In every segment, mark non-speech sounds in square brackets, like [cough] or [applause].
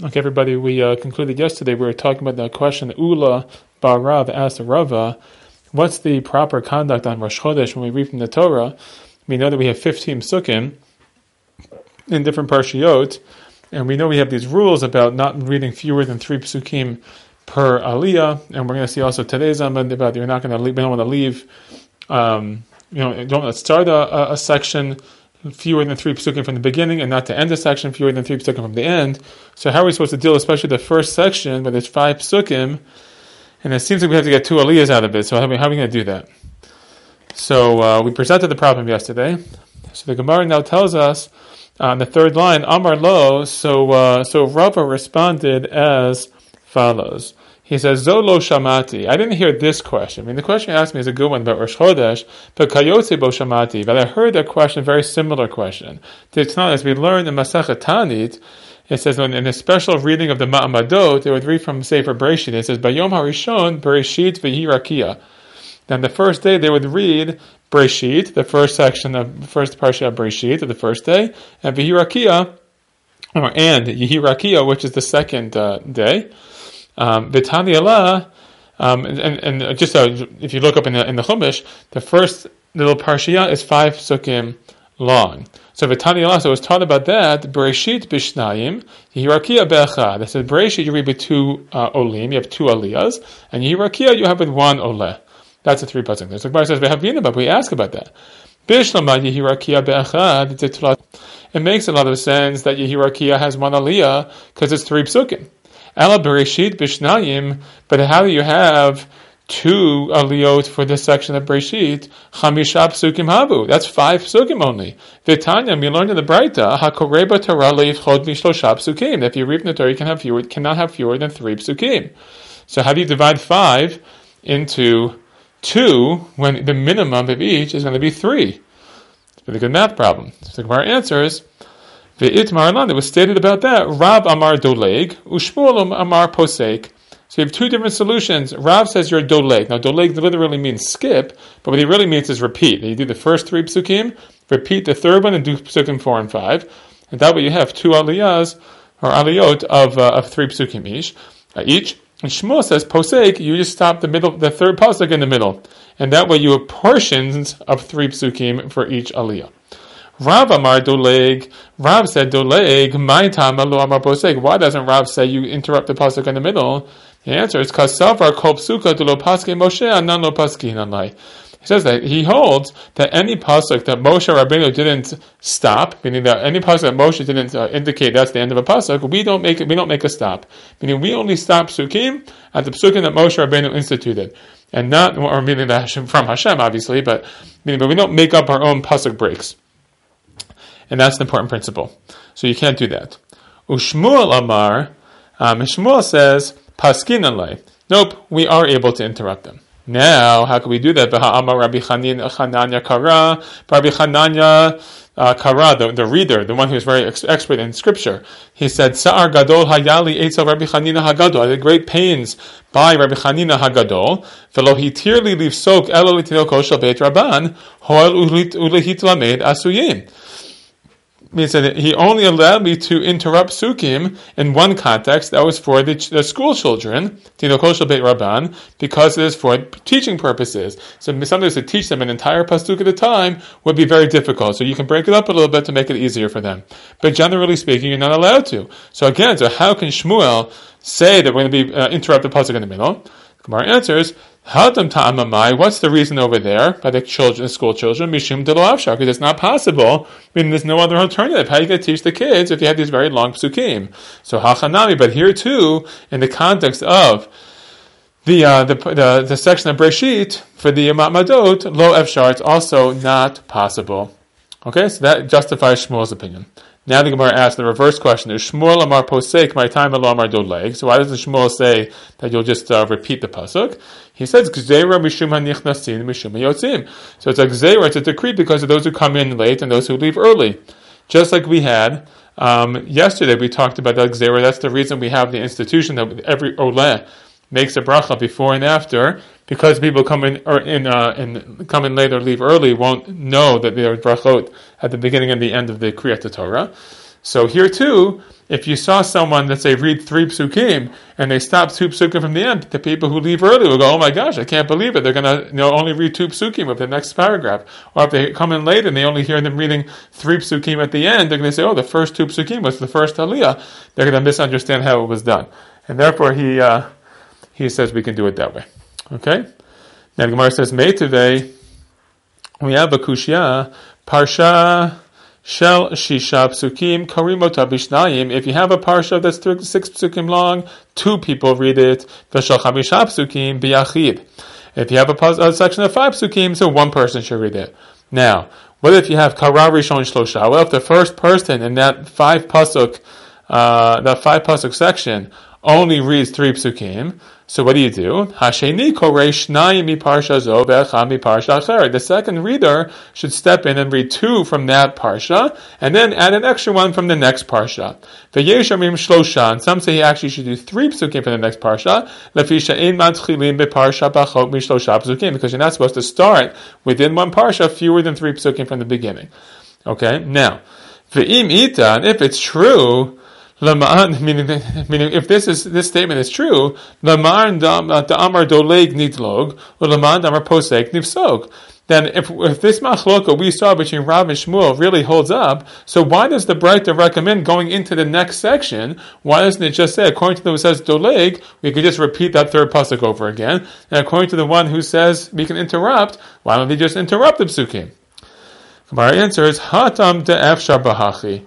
Okay, everybody, we uh, concluded yesterday. We were talking about the question Ula Barav asked Rava, what's the proper conduct on Rosh Chodesh when we read from the Torah? We know that we have 15 psukim in different parshiot, and we know we have these rules about not reading fewer than three psukim per aliyah, and we're going to see also today's amud about you're not going to leave, we don't want to leave, um, you know, don't want to start a, a, section fewer than three psukim from the beginning, and not to end a section fewer than three psukim from the end. So how are we supposed to deal, especially the first section where there's five psukim, and it seems like we have to get two aliyahs out of it. So how are we, we going to do that? So uh, we presented the problem yesterday. So the Gemara now tells us on the third line, Amar Lo. So uh, so Rava responded as follows. He says, Zolo shamati. I didn't hear this question. I mean, the question you asked me is a good one about Rosh Chodesh, but kayotze bo shamati. But I heard a question, very similar question. It's not as we learned in Masachet Tanit, it says in a special reading of the Ma'amadot, it would read from Sefer Bereshit. It says, Bayom Harishon Bereshit v'Yirakia. Then the first day they would read Breshit, the first section of the first parsha of Breshit of the first day, and Vihirakia, or and Yehirakia, which is the second uh, day. Um, um, and, and, and, just so if you look up in the, in the Chumash, the first little parsha is five psukim long. So Vitani Allah, so it was taught about that, Bereshit Bishnayim, Yehirakia Be'echad. That said, Bereshit you read with two uh, olim, you have two aliyahs, and Yehirakia you have with one oleh. That's a three pasuk. So Gemara says we but we ask about that. It makes a lot of sense that Yehirakia has one aliyah because it's three psukim. Ela Bereshit Bishnayim, but how do you have two aliyot for this section of Bereshit? Chamisha psukim habu. That's five psukim only. Vitanya, we learned in the Braita, Hakoreba Torah leifchod mishlosha psukim. If you read the Torah, you can have fewer, cannot have fewer than three psukim. So how do you divide five into two when the minimum of each is going to be three. It's a good math problem. So the Gemara answers, the Itmar It was stated about that, Rav Amar Doleg, Ushmuel Amar Posek. So you have two different solutions. Rav says you're doleg. Now doleg literally means skip, but what he really means is repeat. You do the first three psukim, repeat the third one, and do psukim four and five. And that way you have two aliyahs, or aliyot, of, uh, of three psukim each. Uh, each. And Shmuel says, posek, you just stop the middle, the third pasuk in the middle. And that way you have portions of three psukim for each aliyah. Rav Amar Doleg, Rav said Doleg, my time Amar posek. Why doesn't Rav say you interrupt the pasuk in the middle? The answer is, because Savar kol psuka lo paske Moshe anan lo paskin. He says that he holds that any pasuk that Moshe Rabbeinu didn't stop, meaning that any pasuk that Moshe didn't uh, indicate that's the end of a pasuk, we don't make we don't make a stop. Meaning we only stop psukim at the psukim that Moshe Rabbeinu instituted, and not or meaning that [laughs] from Hashem obviously, but meaning but we don't make up our own pasuk breaks, and that's an important principle. So you can't do that. Ushmuel Amar, um, Shmuel says paskin alay. Nope, we are able to interrupt them. Now, how can we do that? Rabbi Chananya Kara, Rabbi Chananya uh, Kara, the, the reader, the one who's very ex- expert in scripture, he said, Sa'ar Gadol Hayali Eitzel Rabbi Chanina Hagadol. I great pains by Rabbi Chanina Hagadol. Velo hitirli leave sok elo litinoko shel beit rabban, hoel ulehit lamed asuyim means that he only allowed me to interrupt psukim in one context, that was for the, the school children, Tinokosha Beit Rabban, because it is for teaching purposes. So sometimes to teach them an entire pasuk at a time would be very difficult. So you can break it up a little bit to make it easier for them. But generally speaking, you're not allowed to. So again, so how can Shmuel say that we're going to be uh, pasuk in the middle? Gemara answers, What's the reason over there by the children, the school children? Mishum because it's not possible. I mean, there's no other alternative. How are you going to teach the kids if you have these very long psukim? So hachanami, but here too, in the context of the, uh, the, the, the, section of Breshit, for the Madot, lo efshar, it's also not possible. Okay, so that justifies Shmuel's opinion. Now the Gemara asks the reverse question: Is Shmuel Amar Posek my time Amar Doleg? So why doesn't Shmuel say that you'll just uh, repeat the pasuk? He says Gzeira Mishum Hanichnasin Mishum Yotzim. So it's a Gzeira, it's a decree because of those who come in late and those who leave early. Just like we had um, yesterday, we talked about that Gzeira. That's the reason we have the institution that every Oleh makes a bracha before and after, because people come in or in uh, in come in late or leave early won't know that there are brachot at the beginning and the end of the Kriyat Torah. So here too, if you saw someone that say read three psukim and they stop two psukim from the end, the people who leave early will go, "Oh my gosh, I can't believe it! They're to you know, only read two psukim of the next paragraph." Or if they come in late and they only hear them reading three psukim at the end, they're to say, "Oh, the first two psukim was the first aliyah." They're to misunderstand how it was done, and therefore he uh, he says we can do it that way. Okay. Now the Gemara says, "Meitivei." We have a kushya parsha. Shel Shisha Psukim Karimota Bishnayim. If you have a parsha that's six psukim long, two people read it. V'shel Chamisha Psukim Biyachid. If you have a, a, section of five psukim, so one person should read it. Now, what if you have Kara Rishon Shlosha? Well, if the first person in that five pasuk, uh, that five pasuk section only reads three psukim, so what do you do? Hasheni. The second reader should step in and read two from that parsha, and then add an extra one from the next parsha. And some say he actually should do three psukim from the next parsha. Because you're not supposed to start within one parsha fewer than three psukim from the beginning. Okay. Now. And if it's true Laman, [laughs] meaning, meaning if this is this statement is true, Laman uh, da'amar doleg nidlog, or Laman da'amar posek nifsog. Then if, if this machloka we saw between Rav and Shmuel really holds up, so why does the Breita recommend going into the next section? Why doesn't it just say, according to the one who says doleg, we could just repeat that third pasuk over again? And according to the one who says we can interrupt, why don't they just interrupt the psukim? Our answer is hatam de efshar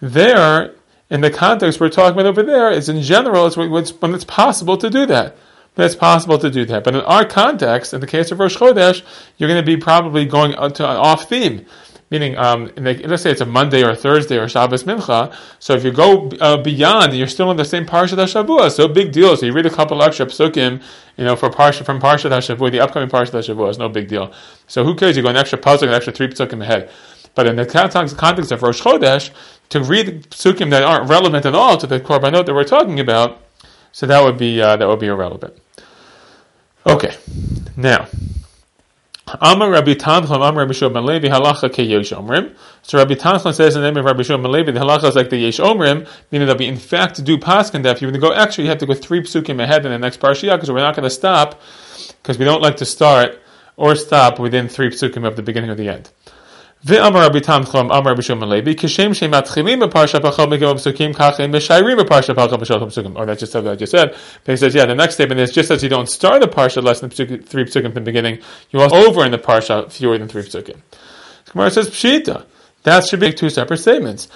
There, in the context we're talking about over there is in general it's when it's possible to do that. When it's possible to do that. But in our context, in the case of Rosh Chodesh, you're going to be probably going to an off theme. Meaning, um, the, let's say it's a Monday or a Thursday or Shabbos Mincha. So if you go uh, beyond, you're still in the same Parshat HaShavua. So big deal. So you read a couple extra psukim, you know, for Parsha from Parshat HaShavua, the upcoming Parshat HaShavua is no big deal. So who cares? You go an extra pasuk, an extra three psukim ahead. But in the context of Rosh Chodesh, to read psukim that aren't relevant at all to the korbanot that we're talking about, so that would be uh, that would be irrelevant. Okay, now. Amar Rabbi Tanchum, Amar Rabbi Shua Levi, halacha ke yesh omrim. So Rabbi Tanchum says in the name of Rabbi Shua Levi, the halacha is like the yesh omrim, meaning that we in fact do paskin that if you're going to go extra, you have to go three psukim ahead in the next parsha because we're not going to stop because we don't like to start or stop within three psukim of the beginning or the end. ואמר רבי תנחום, אמר רבי שמעון לוי, כשם שמתחילים בפרשה פחות מכמה פסוקים, כך הם משיירים בפרשה pachal מכמה פסוקים. Or that's just what I just said. But he says, yeah, the next statement is just as you don't start the parsha less than three psukim from the beginning, you also over in the parsha fewer than three psukim. Gemara says, pshita. That should be two separate statements.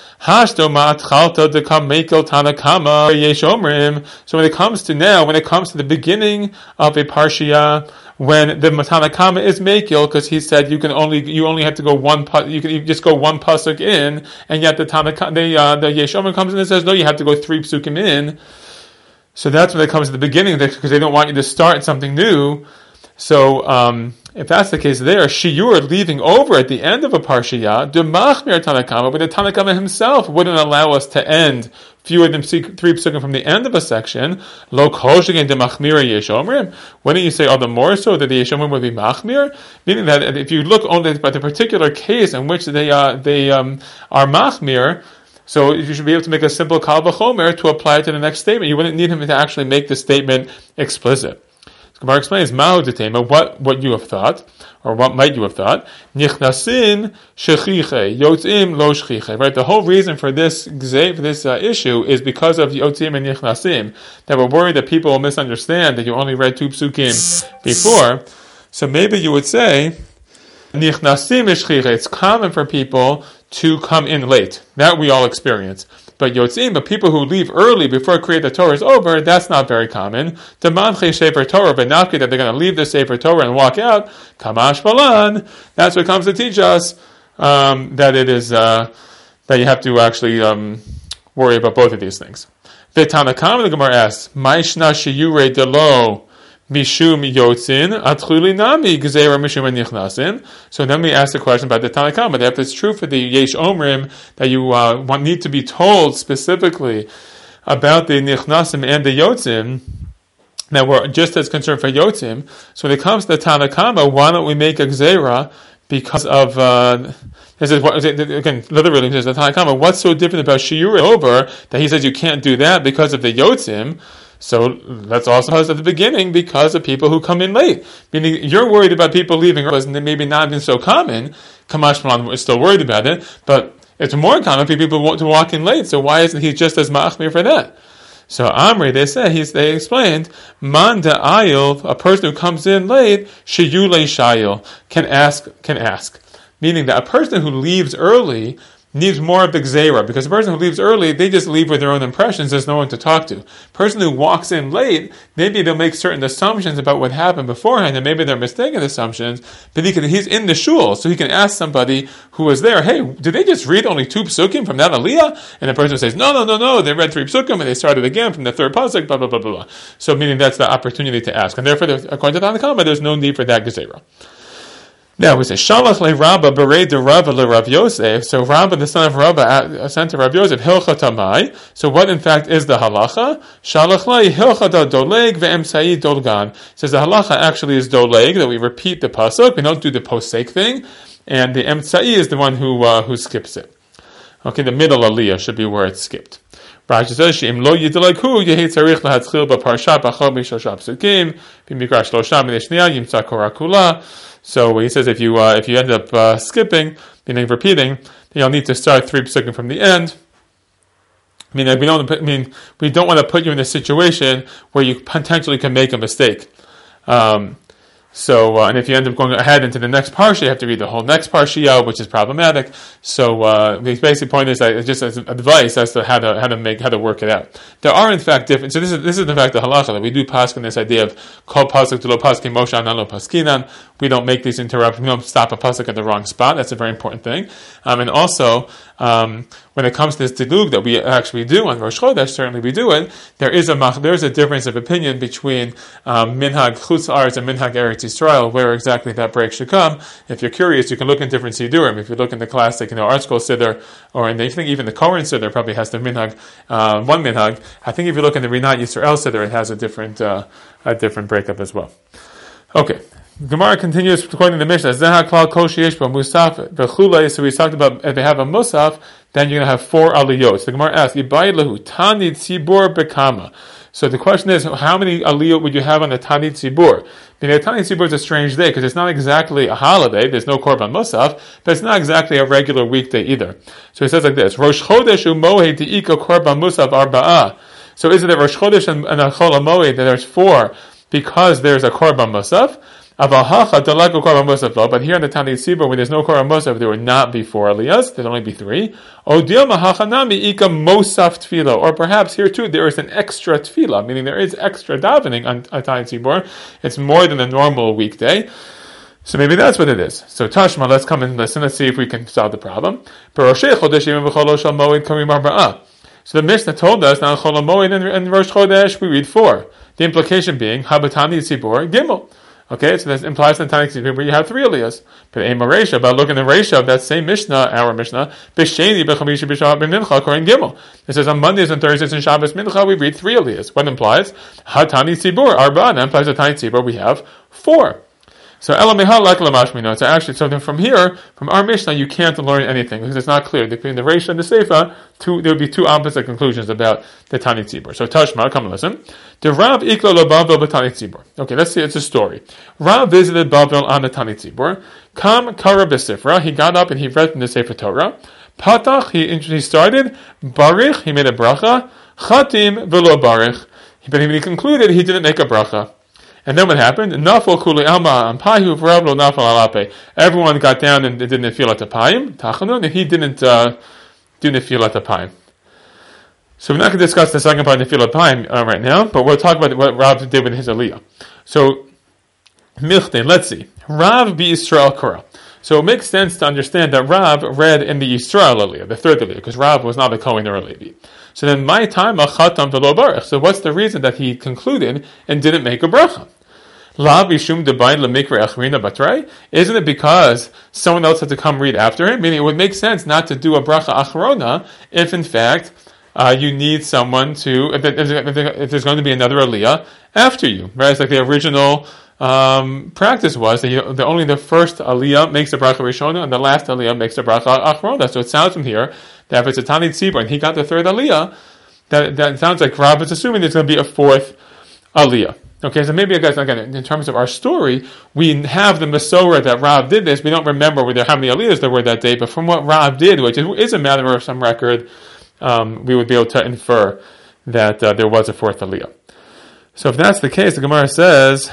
Tanakama. So when it comes to now, when it comes to the beginning of a parsha, when the Matanakama is Mekil, because he said you can only you only have to go one you can just go one pasuk in, and yet the Tanakama the uh, the comes in and says no, you have to go three psukim in. So that's when it comes to the beginning, because they don't want you to start something new. So um, if that's the case there, shiur leaving over at the end of a parshiya, demachmir Tanakama, but the Tanakama himself wouldn't allow us to end fewer than three psukim from the end of a section. Lo koshigen demachmir yeshomrim. Don't you say all the more so that the yeshomrim would be machmir? Meaning that if you look only at the particular case in which they uh, they um, are machmir. So you should be able to make a simple kal to apply it to the next statement. You wouldn't need him to actually make the statement explicit. Gemara explains, Mao detema, what, what you have thought, or what might you have thought? Nichnasin shechiche, yotzim lo shechiche. Right, the whole reason for this for this uh, issue is because of yotzim and nichnasim, that we're worried that people will misunderstand that you only read two psukim before. So maybe you would say, nichnasim shechiche. It's common for people to come in late. That we all experience. But yotzim, but people who leave early before Kriyat the Torah is over, that's not very common. The manche sefer Torah, but not that they're going to leave the sefer Torah and walk out. Kamash balan. That's what comes to teach us um, that it is uh, that you have to actually um, worry about both of these things. The Tanakam, the Gemara asks, "Ma'ishna sheyure delo." Mishum yotzin nami mishum nichnasin. So then we ask the question about the Tanakama. If it's true for the yesh omrim that you uh, want, need to be told specifically about the nichnasim and the yotzim, that we're just as concerned for yotzim. So when it comes to the Tanakama, why don't we make a gzeira because of uh, is what again literally there's a Tanakama. What's so different about Shiur over that he says you can't do that because of the Yotzim? So that's also at the beginning because of people who come in late. Meaning you're worried about people leaving early, and they maybe not been so common. Kamash Malan is still worried about it, but it's more common for people to walk in late. So why isn't he just as machmir for that? So Amri, they say he's they explained manda ayil, a person who comes in late, sheyule shayil can ask can ask, meaning that a person who leaves early needs more of the gzera because the person who leaves early, they just leave with their own impressions. There's no one to talk to. Person who walks in late, maybe they'll make certain assumptions about what happened beforehand, and maybe they're mistaken assumptions. But he can, he's in the shul, so he can ask somebody who was there, "Hey, did they just read only two psukim from that aliyah?" And the person says, "No, no, no, no. They read three psukim and they started again from the third pasuk." Blah blah blah blah blah. So meaning that's the opportunity to ask, and therefore, according to the Tanakh, there's no need for that gezerah. Now we say Shalach le Rabba berei de Rabba le Rav Yosef. So Rabba, the son of Rabba, sent to Rav Yosef hilcha tamai. So what in fact is the halacha? Shalach le hilcha da doleg ve'emsai dolgan. Says the halacha actually is doleg that we repeat the pasuk. We don't do the posek thing, and the emsai is the one who uh, who skips it. Okay, the middle aliyah should be where it's skipped. Says. So he says if you uh, if you end up uh, skipping, meaning repeating, then you'll need to start three psukim from the end. I mean, we don't. I mean, we don't want to put you in a situation where you potentially can make a mistake. Um, so, uh, and if you end up going ahead into the next parsha, you have to read the whole next parsha, which is problematic. So, uh, the basic point is just as advice as to how to how to make how to work it out. There are in fact different. So this is this is in fact the halacha that we do pass on this idea of kol pasuk to lo paskin moshe lo paskinan. We don't make these interruptions. We don't stop a pasuk at the wrong spot. That's a very important thing. Um, and also, um, when it comes to this dilug that we actually do on Rosh Chodesh, certainly we do it. There is a there is a difference of opinion between um, minhag chutz arz and minhag eretz Yisrael, where exactly that break should come. If you're curious, you can look in different sidurim. If you look in the classic, you know, ArtScroll siddur, or in the, I think even the Koren siddur probably has the minhag uh, one minhag. I think if you look in the Rinat Yisrael siddur, it has a different uh, a different breakup as well. Okay, Gemara continues according to the Mishnah. Zeha klal koshiyesh musaf v'chulei. So we talked about if they have a musaf, then you're going to have four aliyot. So the Gemara asks, Ibayit lehu tani tzibur bekama. So the question is, how many aliyot would you have on the tani tzibur? I mean, the tani tzibur is a strange day because it's not exactly a holiday. There's no korban musaf, but it's not exactly a regular weekday either. So he says like this: Rosh chodesh umohe diika korban musaf arba'ah. So is it that Rosh chodesh and, and Chol that there's four because there's a korban musaf? But here in the Tani Tzibur, when there's no Korban Musaf, there would not be four Aliyahs, there'd only be three. Or perhaps here too, there is an extra tefillah, meaning there is extra davening on, on Tani Tzibur. It's more than a normal weekday. So maybe that's what it is. So Tashma, let's come and listen. Let's see if we can solve the problem. So the Mishnah told us now Chol Moed and Rosh Chodesh we read four. The implication being Habatani Tzibur Gimel. Okay, so that implies in Tanakh where you have three aliyahs. But a Maresha, but look in the Resha of that same Mishnah, our Mishnah, Bisheni b'chamisha b'shabbat b'mincha korin gimel. It says on Mondays and Thursdays and Shabbos mincha we read three aliyahs. What implies? Hatani tzibur arba. That implies tani tzibur we have four. So. So actually, something from here, from our Mishnah, you can't learn anything because it's not clear. Between the Reish and the Seifa, there would be two opposite conclusions about the Tani Tzibur. So Tashma, come and listen. The Rav Iklo Bavel B'Tani Tzibur. Okay, let's see, it's a story. Rav visited Bavel on the Tani Tzibur. Kam Kara B'Sifra, he got up and he read from the Sefer Torah. Patach, he, he started. Barich, he made a bracha. Chatim v'lo barich. But he concluded, he didn't make a bracha. And then what happened? Nafal kuli. Everyone got down and did nefilat apayim. Tachanun, and he didn't uh, do nefilat apayim. So we're not going to discuss the second part of nefilat apayim uh, right now, but we'll talk about what Rav did with his aliyah. So, milchten, let's see. Rav be Israel Korah. So it makes sense to understand that Rav read in the Yisrael Aliyah, the third Aliyah, because Rav was not a Kohen or a Levi. So then, my time achatam barach. So what's the reason that he concluded and didn't make a bracha? Isn't it because someone else had to come read after him? Meaning, it would make sense not to do a bracha achrona if, in fact, uh, you need someone to if, there's going to be another aliyah after you, right? It's like the original um, practice was that you, only the first aliyah makes the bracha rishona and the last aliyah makes the bracha achrona. So it sounds from here that if it's a tani tzibur and he got the third aliyah, that, that sounds like Rav is assuming there's going to be a fourth aliyah. Okay, so maybe guys again in terms of our story, we have the Masorah that Rav did this. We don't remember whether how many aliyahs there were that day, but from what Rav did, which is a matter of some record, um, we would be able to infer that uh, there was a fourth aliyah. So if that's the case, the Gemara says,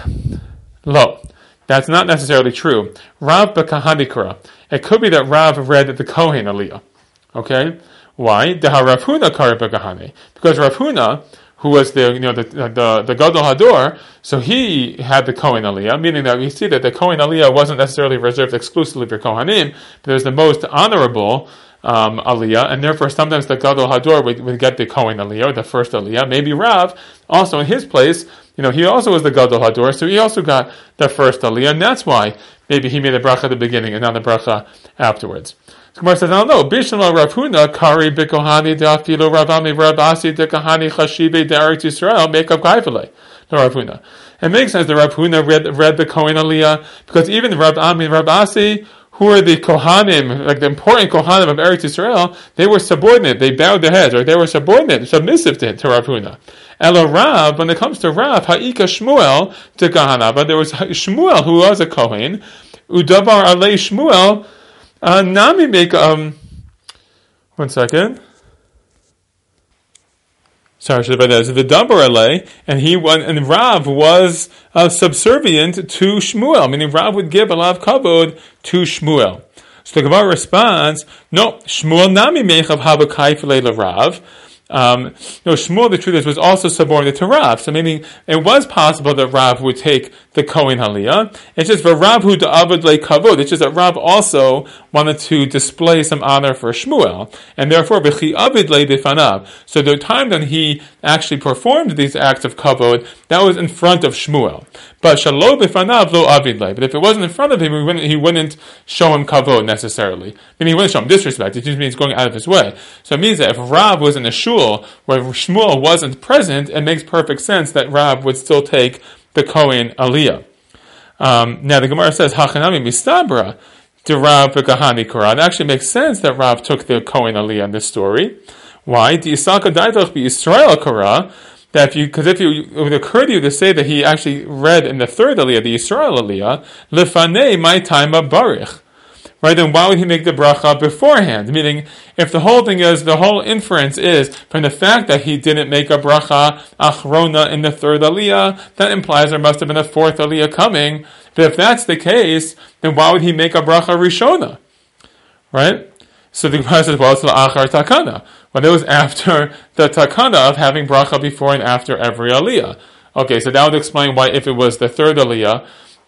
"Lo." That's not necessarily true. Rav b'kahadikra. It could be that Rav read the Kohen aliyah. Okay, why? Because Rav Huna who was the you know the the, the Gadol Hador, so he had the Kohen Aliyah, meaning that we see that the Kohen Aliyah wasn't necessarily reserved exclusively for Kohanim, but it was the most honorable um, Aliyah, and therefore sometimes the Gadol Hador would, would get the Kohen Aliyah, the first Aliyah. Maybe Rav, also in his place, you know, he also was the Gadol Hador, so he also got the first Aliyah, and that's why maybe he made the bracha at the beginning and not the bracha afterwards. Gemara says, "No, no. Bishlam Rav Huna Kari Bikohani Dafilo Ravami Rabasi Dekahani Chashibe Derek Yisrael make up Kaifale." The Rav Huna. It makes sense that Rav Huna read, read the Kohen Aliyah because even Rav Ami Rav Asi, who are the Kohanim, like the important Kohanim of Eretz Israel, they were subordinate. They bowed their heads, or they were subordinate, submissive to, to Rav Huna. Ela Rav, when it comes to Rav, Ha'ika Shmuel to Kahana, but there was Shmuel who was a Kohen. Udabar Alei Shmuel uh, Nami make um. One second. Sorry, should have that. The Dabar and he and Rav was uh, subservient to Shmuel, meaning Rav would give a lot of kavod to Shmuel. So the Gemara responds, no, Shmuel nami mechav haba Rav. Um, no, Shmuel, the truth is, was also subordinate to Rav. So meaning it was possible that Rav would take the Kohen Haliyah. It's just for Rav who Avad le kavod. It's just that Rav also wanted to display some honor for Shmuel, and therefore v'chi Avid le bifanav. So the time that he actually performed these acts of kavod, that was in front of Shmuel. But bifanav lo Avid. But if it wasn't in front of him, he wouldn't, he wouldn't show him kavod necessarily. I mean, he wouldn't show him disrespect. It just means going out of his way. So it means that if Rav was in a shul where Shmuel wasn't present, it makes perfect sense that Rav would still take the Kohen Aliyah. Um, now the Gemara says Hachanami Mistabra to Rav Kahani Korah. It actually makes sense that Rav took the Kohen Aliyah in this story. Why? The Isaka Daitoch be Israel Korah. That if you, because if you, it would occur to you to say that he actually read in the third Aliyah, the Israel Aliyah, Lefanei my time of Barich right, then why would he make the bracha beforehand? Meaning, if the whole thing is, the whole inference is from the fact that he didn't make a bracha achrona in the third aliyah, that implies there must have been a fourth aliyah coming. But if that's the case, then why would he make a bracha rishona? Right? So the Gemara says, well, it's achar takana. Well, it was after the takana of having bracha before and after every aliyah. Okay, so that would explain why if it was the third aliyah,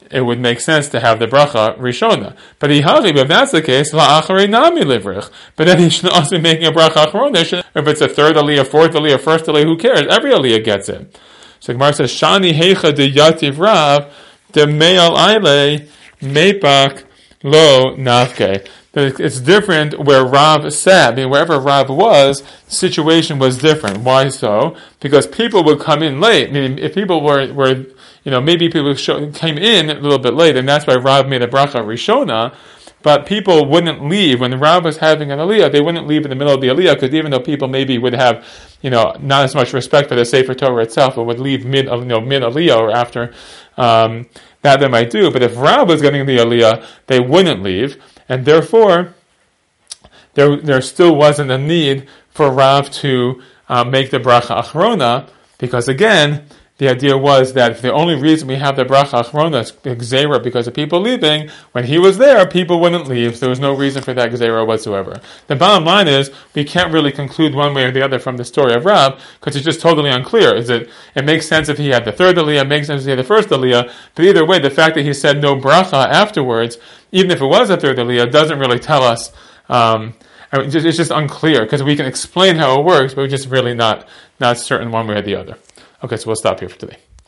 it would make sense to have the bracha rishona. But if that's the case, la'acharei nami livrich. But then he should also be making a bracha achrona. If it's a third aliyah, fourth aliyah, first aliyah, who cares? Every aliyah gets it. So the Gemara says, Shani heicha de yativ rav de me'al aile mepak lo nafke. It's different where Rav sat. I mean, wherever Rav was, the situation was different. Why so? Because people would come in late. I mean, if people were, were you know, maybe people show, came in a little bit late, and that's why Rav made a bracha rishona. But people wouldn't leave when Rav was having an aliyah. They wouldn't leave in the middle of the aliyah because even though people maybe would have, you know, not as much respect for the Sefer Torah itself, but would leave mid, you know, mid aliyah or after, um, that they might do. But if Rav was getting the aliyah, they wouldn't leave, and therefore, there there still wasn't a need for Rav to uh, make the bracha achrona because again the idea was that the only reason we have the bracha achrona is gzera because of people leaving, when he was there, people wouldn't leave. So there was no reason for that gzera whatsoever. The bottom line is we can't really conclude one way or the other from the story of Rav because it's just totally unclear. Is it? It makes sense if he had the third aliyah, it makes sense if he had the first aliyah. But either way, the fact that he said no bracha afterwards, even if it was a third aliyah, doesn't really tell us. Um, it's just unclear because we can explain how it works, but we're just really not not certain one way or the other. Okay, so we'll stop here for today.